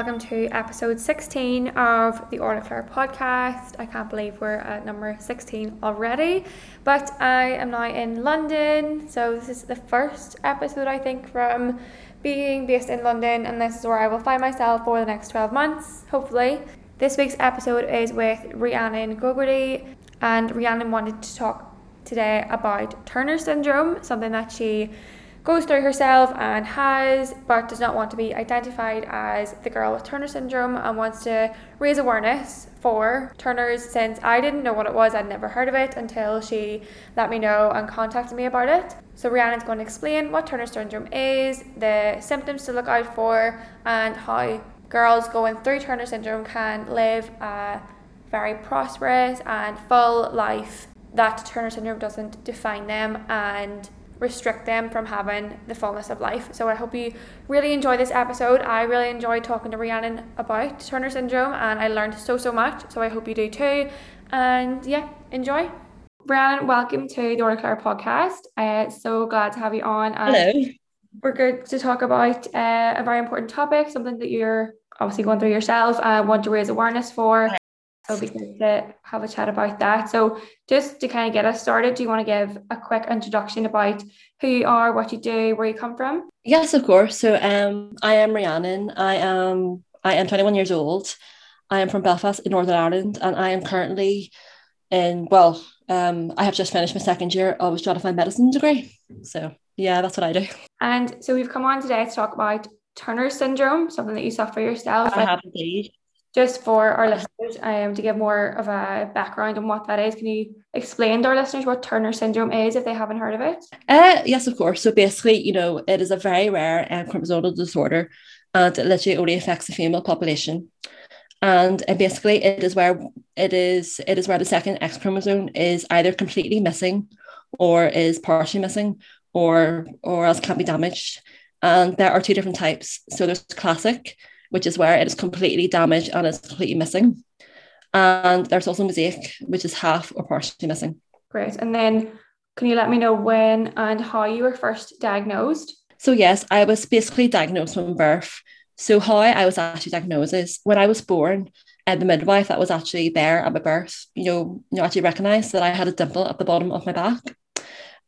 welcome to episode 16 of the Orlagh podcast. I can't believe we're at number 16 already, but I am now in London. So, this is the first episode, I think, from being based in London, and this is where I will find myself for the next 12 months, hopefully. This week's episode is with Rhiannon Gogarty, and Rhiannon wanted to talk today about Turner syndrome, something that she goes through herself and has, but does not want to be identified as the girl with Turner syndrome and wants to raise awareness for Turner's since I didn't know what it was, I'd never heard of it until she let me know and contacted me about it. So Rhiannon's going to explain what Turner syndrome is, the symptoms to look out for, and how girls going through Turner syndrome can live a very prosperous and full life that Turner syndrome doesn't define them and restrict them from having the fullness of life. So I hope you really enjoy this episode. I really enjoyed talking to Rhiannon about Turner syndrome and I learned so so much. So I hope you do too. And yeah, enjoy. Rhiannon, welcome to the Orlagh Claire podcast. Uh, so glad to have you on. Hello. We're good to talk about uh, a very important topic, something that you're obviously going through yourself and want to raise awareness for. So it'll be good to have a chat about that. So just to kind of get us started, do you want to give a quick introduction about who you are, what you do, where you come from? Yes, of course. So um, I am Rhiannon. I am I am 21 years old. I am from Belfast in Northern Ireland, and I am currently in well, um, I have just finished my second year of a stratified medicine degree. So yeah, that's what I do. And so we've come on today to talk about Turner syndrome, something that you suffer yourself. I have indeed just for our listeners um, to give more of a background on what that is. Can you explain to our listeners what turner syndrome is if they haven't heard of it? Uh, yes of course. So basically you know it is a very rare um, chromosomal disorder and it literally only affects the female population. And, and basically it is where it is it is where the second x chromosome is either completely missing or is partially missing or or else can't be damaged. And there are two different types. So there's classic which is where it is completely damaged and it's completely missing. And there's also mosaic, which is half or partially missing. Great. And then can you let me know when and how you were first diagnosed? So, yes, I was basically diagnosed from birth. So, how I was actually diagnosed is when I was born, and the midwife that was actually there at my birth, you know, you know, actually recognized that I had a dimple at the bottom of my back.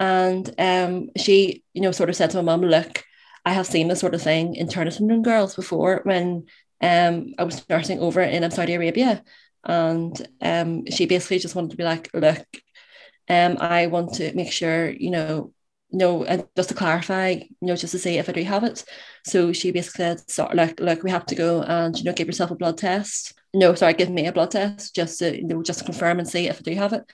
And um, she, you know, sort of said to my mum, look, I have seen this sort of thing in Turner syndrome girls before when um, I was nursing over in um, Saudi Arabia. And um, she basically just wanted to be like, look, um, I want to make sure, you know, no, and just to clarify, you know, just to see if I do have it. So she basically said, so, like, look, we have to go and, you know, give yourself a blood test. No, sorry, give me a blood test just to, you know, just to confirm and see if I do have it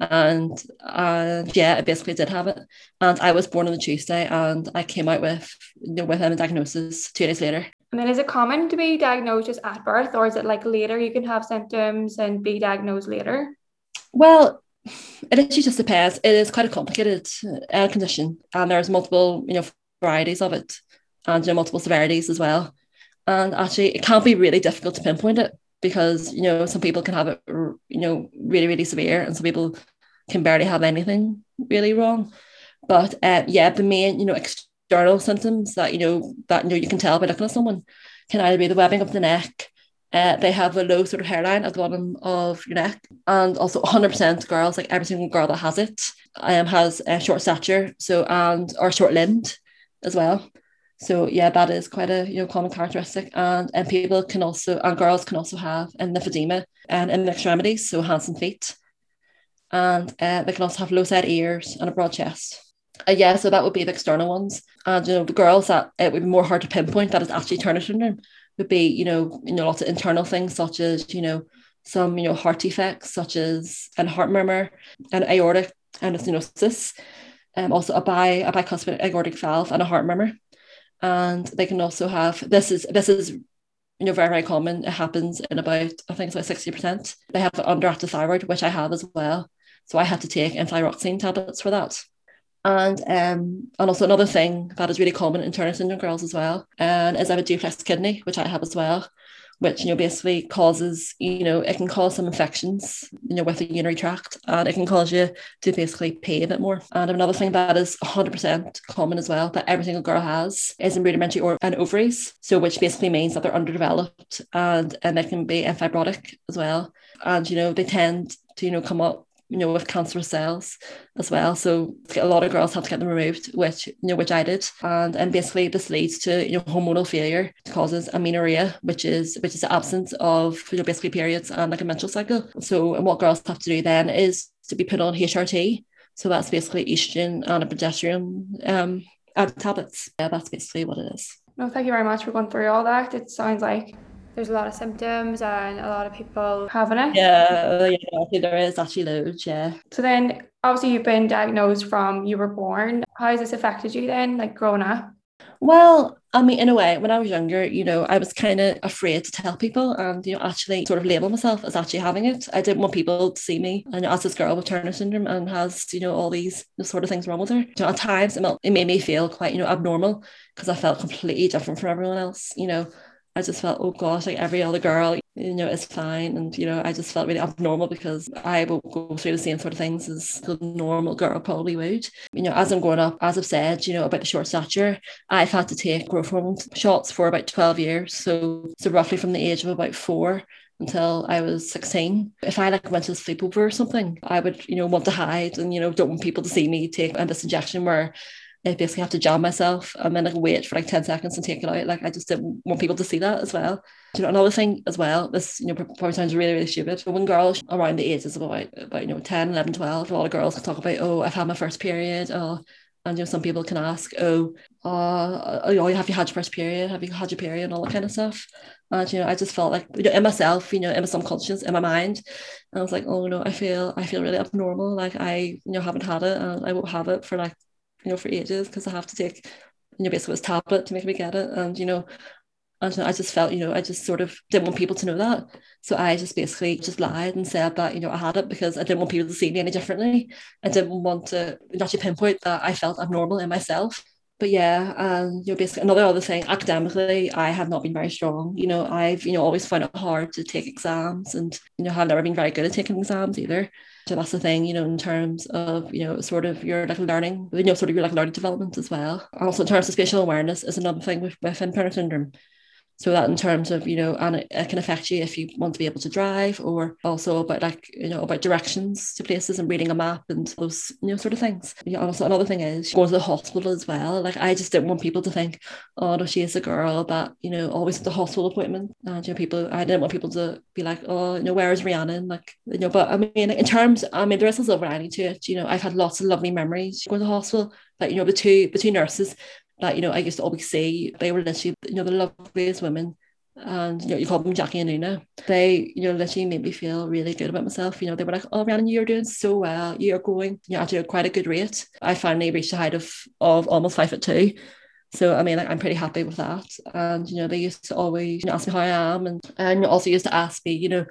and and yeah, I basically did have it. And I was born on a Tuesday, and I came out with you know, with a diagnosis two days later. And then, is it common to be diagnosed just at birth, or is it like later you can have symptoms and be diagnosed later? Well, it actually just depends. It is quite a complicated uh, condition, and there's multiple you know varieties of it, and you know, multiple severities as well. And actually, it can be really difficult to pinpoint it because you know some people can have it you know really really severe and some people can barely have anything really wrong. But uh, yeah the main you know external symptoms that you know that you know you can tell by looking at someone can either be the webbing of the neck. Uh, they have a low sort of hairline at the bottom of your neck. And also 100% girls like every single girl that has it um, has a short stature so and or short limbed as well so yeah, that is quite a you know common characteristic, and and people can also and girls can also have an lymphedema and in extremities, so hands and feet, and uh, they can also have low set ears and a broad chest. Uh, yeah, so that would be the external ones, and you know the girls that it would be more hard to pinpoint that it's actually Turner syndrome. Would be you know you know lots of internal things such as you know some you know heart defects such as an heart murmur and aortic and stenosis, um, also a bi a bicuspid aortic valve and a heart murmur and they can also have this is this is you know very very common. It happens in about i think it's about 60% they have underactive thyroid which i have as well. So i had to take thyroxine tablets for that. And um and also another thing that is really common in Turner syndrome girls as well and is I have a duplex kidney which I have as well which you know basically causes you know it can cause some infections you know with the urinary tract and it can cause you to basically pee a bit more. And another thing that is 100% common as well that every single girl has is in rudimentary or and ovaries so which basically means that they're underdeveloped and and they can be fibrotic as well. And you know they tend to you know come up you know, with cancerous cells as well. So a lot of girls have to get them removed, which you know, which I did. And and basically this leads to you know hormonal failure, it causes amenorrhea, which is which is the absence of you know basically periods and like a menstrual cycle. So and what girls have to do then is to be put on HRT. So that's basically estrogen and a progesterone um tablets. Yeah, that's basically what it is. No, thank you very much for going through all that. It sounds like there's a lot of symptoms and a lot of people having it. Yeah, oh, yeah, there is actually loads, yeah. So then obviously you've been diagnosed from you were born. How has this affected you then, like growing up? Well, I mean, in a way, when I was younger, you know, I was kind of afraid to tell people and, you know, actually sort of label myself as actually having it. I didn't want people to see me and as this girl with Turner syndrome and has, you know, all these sort of things wrong with her. You know, at times it made me feel quite, you know, abnormal because I felt completely different from everyone else, you know. I just felt, oh gosh, like every other girl, you know, is fine. And, you know, I just felt really abnormal because I will go through the same sort of things as the normal girl probably would. You know, as I'm growing up, as I've said, you know, about the short stature, I've had to take growth hormone shots for about 12 years. So, so roughly from the age of about four until I was 16. If I like went to a sleepover or something, I would, you know, want to hide and, you know, don't want people to see me take this injection where I basically have to jam myself and then like wait for like 10 seconds and take it out. Like I just didn't want people to see that as well. You know another thing as well? This, you know, probably sounds really, really stupid. But when girls around the ages of about, about, you know, 10, 11, 12, a lot of girls can talk about, oh, I've had my first period. Oh, and you know, some people can ask, oh, uh, oh, have you had your first period? Have you had your period and all that kind of stuff? And you know, I just felt like you know, in myself, you know, in my subconscious, in my mind, and I was like, oh no, I feel I feel really abnormal. Like I, you know, haven't had it and I won't have it for like you know, for ages because I have to take, you know, basically this tablet to make me get it. And, you know, and I just felt, you know, I just sort of didn't want people to know that. So I just basically just lied and said that, you know, I had it because I didn't want people to see me any differently. I didn't want to actually pinpoint that I felt abnormal in myself. But yeah, and you know, basically another other thing, academically, I have not been very strong. You know, I've, you know, always found it hard to take exams and, you know, have never been very good at taking exams either. So that's the thing, you know, in terms of, you know, sort of your like learning, you know, sort of your like learning development as well. And also in terms of spatial awareness is another thing with, with Turner syndrome. So that in terms of, you know, and it, it, can affect you if you want to be able to drive or also about like, you know, about directions to places and reading a map and those, you know, sort of things. Yeah, also another thing is going to the hospital as well. Like I just didn't want people to think, oh no, she is a girl that, you know, always at the hospital appointment. And you know, people I didn't want people to be like, oh, you know, where is Rhiannon? Like, you know, but I mean in terms, I mean there is a silver lining to it. You know, I've had lots of lovely memories going to the hospital. Like, you know, the two the two nurses that you know I used to always say they were literally you know the loveliest women. And you know you call them Jackie and Una. They you know literally made me feel really good about myself. You know they were like oh Rhiannon you're doing so well. You're going you're actually at quite a good rate. I finally reached a height of of almost five foot two. So I mean like, I'm pretty happy with that. And you know they used to always you know, ask me how I am. And and also used to ask me you know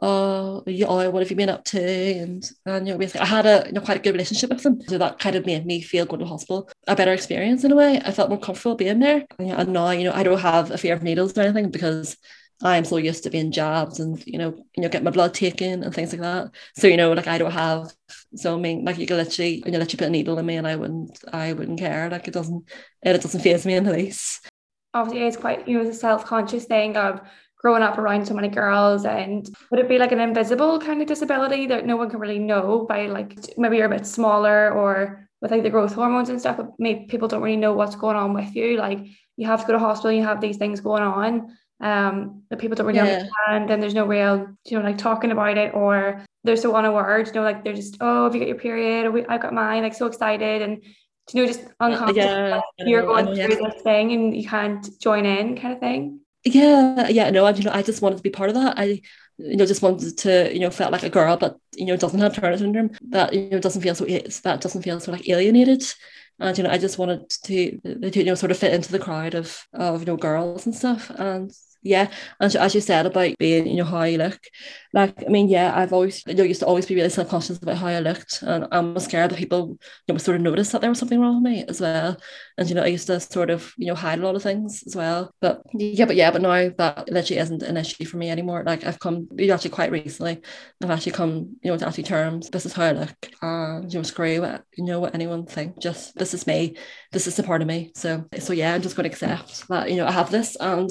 oh, yeah, oh, what have you been up to? And, and you know, basically, I had a you know quite a good relationship with them, so that kind of made me feel going to hospital a better experience in a way. I felt more comfortable being there, and, and now you know I don't have a fear of needles or anything because I'm so used to being jabbed and you know you know get my blood taken and things like that. So you know like I don't have so I mean like you could literally you know you put a needle in me and I wouldn't I wouldn't care like it doesn't it doesn't faze me in the least. Obviously, it's quite you know it's a self conscious thing of growing up around so many girls and would it be like an invisible kind of disability that no one can really know by like maybe you're a bit smaller or with like the growth hormones and stuff but maybe people don't really know what's going on with you? Like you have to go to hospital you have these things going on um that people don't really yeah. understand and there's no real you know like talking about it or they're so unaware you know like they're just oh have you got your period? Or I've got mine like so excited. And you know just unconscious yeah, you're going through this thing and you can't join in kind of thing yeah yeah no I, you know I just wanted to be part of that. I you know just wanted to you know felt like a girl but you know doesn't have Turner syndrome that you know doesn't feel so eh, that doesn't feel so like alienated. And you know I just wanted to, to you know sort of fit into the crowd of of you know girls and stuff. And yeah and as you said about being you know how you look like I mean yeah I've always you know used to always be really self-conscious about how I looked and I'm scared that people you know sort of noticed that there was something wrong with me as well. And you know I used to sort of you know hide a lot of things as well. But yeah but yeah but now that literally isn't an issue for me anymore. Like I've come actually quite recently I've actually come you know to actually terms. This is how I look. And you know screw what you know what anyone think. Just this is me. This is a part of me. So so yeah I'm just going to accept that you know I have this and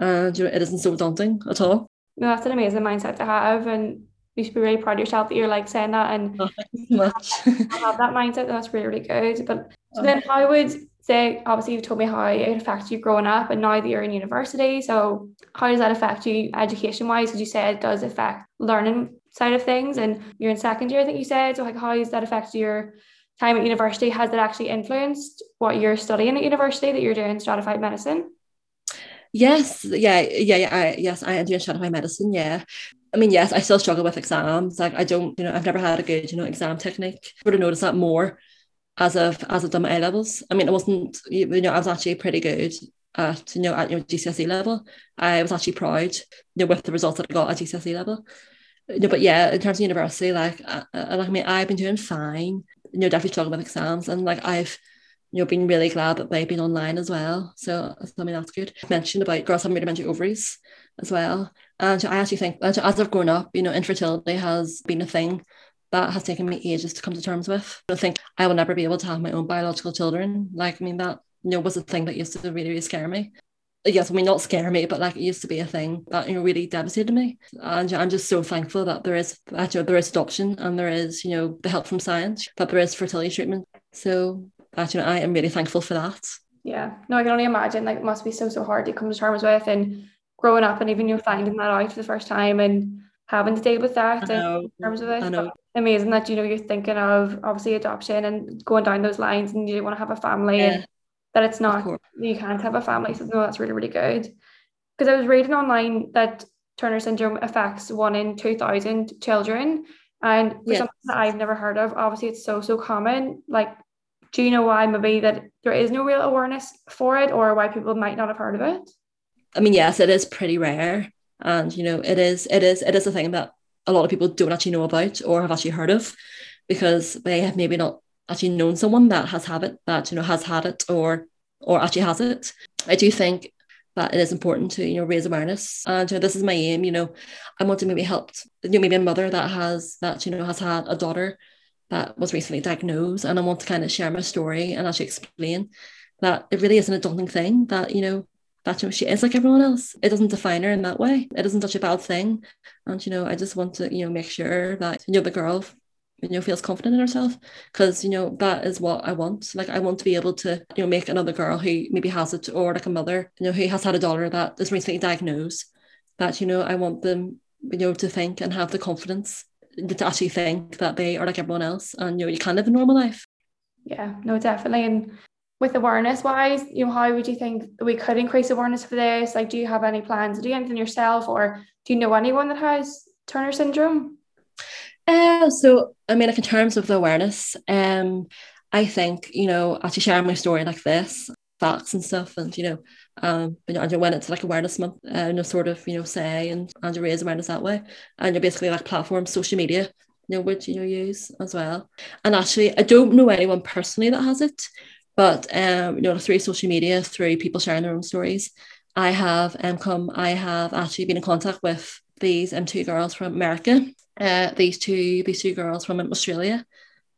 Uh, and you know it isn't so daunting at all. No, that's an amazing mindset to have, and you should be really proud of yourself that you're like saying that and oh, much. have that mindset. That's really really good. But so oh. then, how would say obviously you've told me how it affects you growing up, and now that you're in university, so how does that affect you education wise? Because you said it does affect learning side of things, and you're in second year, I think you said. So like, how does that affect your time at university? Has it actually influenced what you're studying at university that you're doing stratified medicine? Yes, yeah, yeah, yeah. I, yes, I am doing stratified medicine. Yeah, I mean, yes, I still struggle with exams. Like, I don't, you know, I've never had a good, you know, exam technique. I would have noticed that more as of as I've done my A levels. I mean, it wasn't, you know, I was actually pretty good at, you know, at your GCSE level. I was actually proud, you know, with the results that I got at GCSE level. You know, but yeah, in terms of university, like, I, like I mean, I've been doing fine. You know, definitely struggling with exams, and like I've you know, been really glad that they've been online as well. So I mean that's good. Mentioned about girls having rudimentary ovaries as well. And I actually think as I've grown up, you know, infertility has been a thing that has taken me ages to come to terms with. I think I will never be able to have my own biological children. Like, I mean, that you know was a thing that used to really, really scare me. Yes, I mean not scare me, but like it used to be a thing that you know really devastated me. And I'm just so thankful that there is actually there is adoption and there is, you know, the help from science, that there is fertility treatment. So that you know I am really thankful for that. Yeah, no, I can only imagine like it must be so so hard to come to terms with and growing up and even you're finding that out for the first time and having to deal with that in terms of it. Amazing that you know you're thinking of obviously adoption and going down those lines and you want to have a family yeah. and that it's not you can't have a family. So no, that's really really good. Because I was reading online that Turner syndrome affects one in two thousand children, and for yes. something that I've never heard of, obviously it's so so common. Like do you know why maybe that there is no real awareness for it or why people might not have heard of it? I mean yes it is pretty rare. And you know it is it is it is a thing that a lot of people don't actually know about or have actually heard of because they have maybe not actually known someone that has had it that you know has had it or or actually has it. I do think that it is important to you know raise awareness. And you know, this is my aim you know. I want to maybe help you know maybe a mother that has that you know has had a daughter that was recently diagnosed and I want to kind of share my story and actually explain that it really isn't a daunting thing that you know that you she is like everyone else it doesn't define her in that way it isn't such a bad thing and you know I just want to you know make sure that you know the girl you know feels confident in herself because you know that is what I want like I want to be able to you know make another girl who maybe has it or like a mother you know who has had a daughter that is recently diagnosed that you know I want them you know to think and have the confidence to actually think that they are like everyone else and you know you can live a normal life. Yeah no definitely. And with awareness wise you know how would you think we could increase awareness for this? Like do you have any plans to do anything yourself or do you know anyone that has Turner syndrome? Uh, so I mean like in terms of the awareness um I think you know actually sharing my story like this facts and stuff and you know um you know, and you went into like awareness month uh, and sort of you know say and and you raise awareness that way. And you're basically like platform, social media you know which you know use as well. And actually I don't know anyone personally that has it but um you know through social media through people sharing their own stories I have um come I have actually been in contact with these um two girls from America uh these two these two girls from Australia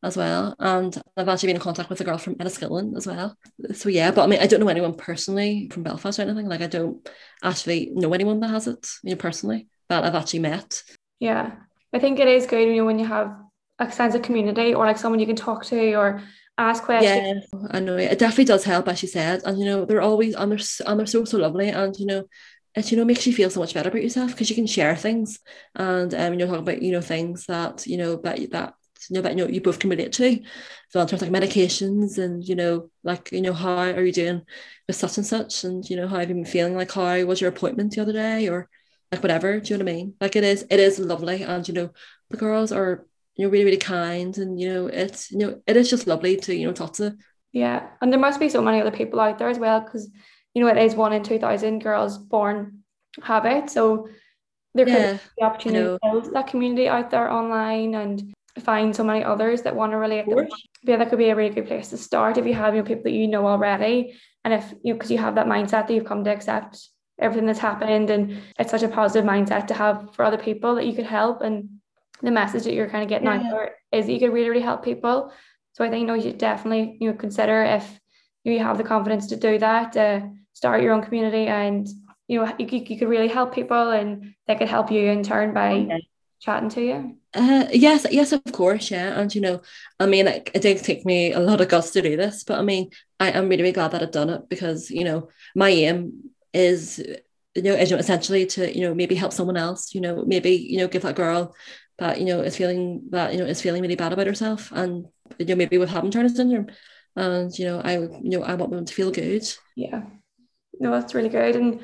as well. And I've actually been in contact with a girl from Enniskillen as well. So yeah, but I mean, I don't know anyone personally from Belfast or anything. Like I don't actually know anyone that has it, you know, personally that I've actually met. Yeah, I think it is good, you know, when you have a sense of community or like someone you can talk to or ask questions. Yeah, I know it definitely does help, as you said. And you know, they're always and they're and they're so so lovely, and you know. It you know makes you feel so much better about yourself because you can share things and um, you're talking about you know things that you know that that you know that you know you both can relate to. So in terms of like medications and you know like you know how are you doing with such and such? And you know how have you been feeling? Like how was your appointment the other day? Or like whatever do you know what I mean? Like it is it is lovely. And you know the girls are you know really really kind and you know it's you know it is just lovely to you know talk to. Yeah. And there must be so many other people out there as well because you know it is one in 2000 girls born have it. So there could Yeah, be the opportunity to build that community out there online and find so many others that want to relate. Of that course. want- Yeah, that could be a really good place to start if you have you know, people that you know already, and if you because you have that mindset that you've come to accept everything that's happened, and it's such a positive mindset to have for other people that you could help, and the message that you're kind of getting out there is that you could really really help people. So I think you know you should definitely you know consider if you have the confidence to do that, uh, start your own community, and you know you, you you could really help people, and they could help you in turn by Okay. Chatting to you. Uh, yes, yes, of course, yeah. And you know, I mean, it, it did take me a lot of guts to do this, but I mean, I am really, really glad that I've done it because, you know, my aim is, you know, is, you know, essentially to, you know, maybe help someone else, you know, maybe, you know, give that girl that, you know, is feeling that, you know, is feeling really bad about herself and, you know, maybe with having Turner syndrome. And, you know, I, you know, I want them to feel good. Yeah. No, that's really good. And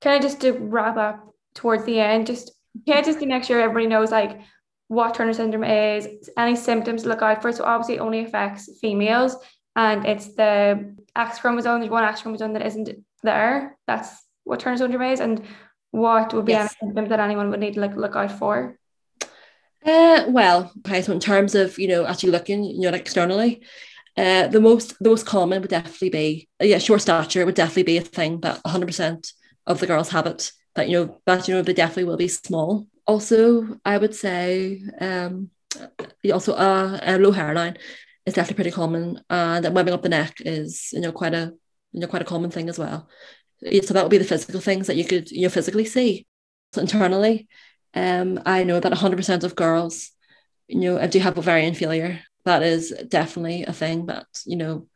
kind of just to wrap up towards the end, just yeah, just to make sure everybody knows like what Turner syndrome is, any symptoms to look out for. So obviously it only affects females and it's the X chromosome, there's one X chromosome that isn't there. That's what Turner syndrome is and what would be Yes. any symptoms that anyone would need to like look out for. Uh, well, okay, so in terms of, you know, actually looking, you know, like externally, uh, the most the most common would definitely be, yeah, short stature would definitely be a thing that 100% of the girls have it, that, you know, but you know, they definitely will be small. Also, I would say, um, also uh, a low hairline is definitely pretty common, and webbing up the neck is, you know, quite a, you know, quite a common thing as well. So that would be the physical things that you could, you know, physically see. So internally, um, I know that 100% of girls, you know, do have ovarian failure. That is definitely a thing that, you know,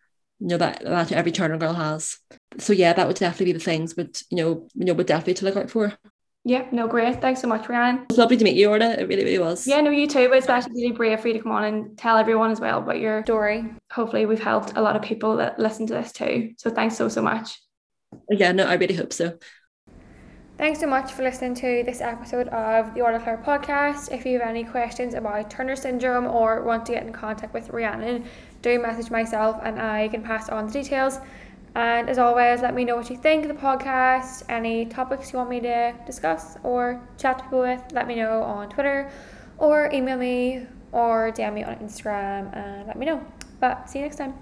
you know that, that every Turner girl has. So yeah, that would definitely be the things would, you know, you know, would definitely to look out for. Yeah, no, great. Thanks so much, Ryan. It was lovely to meet you, Orlagh. It really, really was. Yeah, no, you too, but it's actually really brave for you to come on and tell everyone as well about your story. Hopefully we've helped a lot of people that listen to this too. So thanks so, so much. Yeah, no, I really hope so. Thanks so much for listening to this episode of the Orlagh Claire podcast. If you have any questions about Turner syndrome or want to get in contact with Rhiannon, do message myself and I can pass on the details. And as always, let me know what you think of the podcast, any topics you want me to discuss or chat to people with, let me know on Twitter or email me or DM me on Instagram and let me know. But see you next time.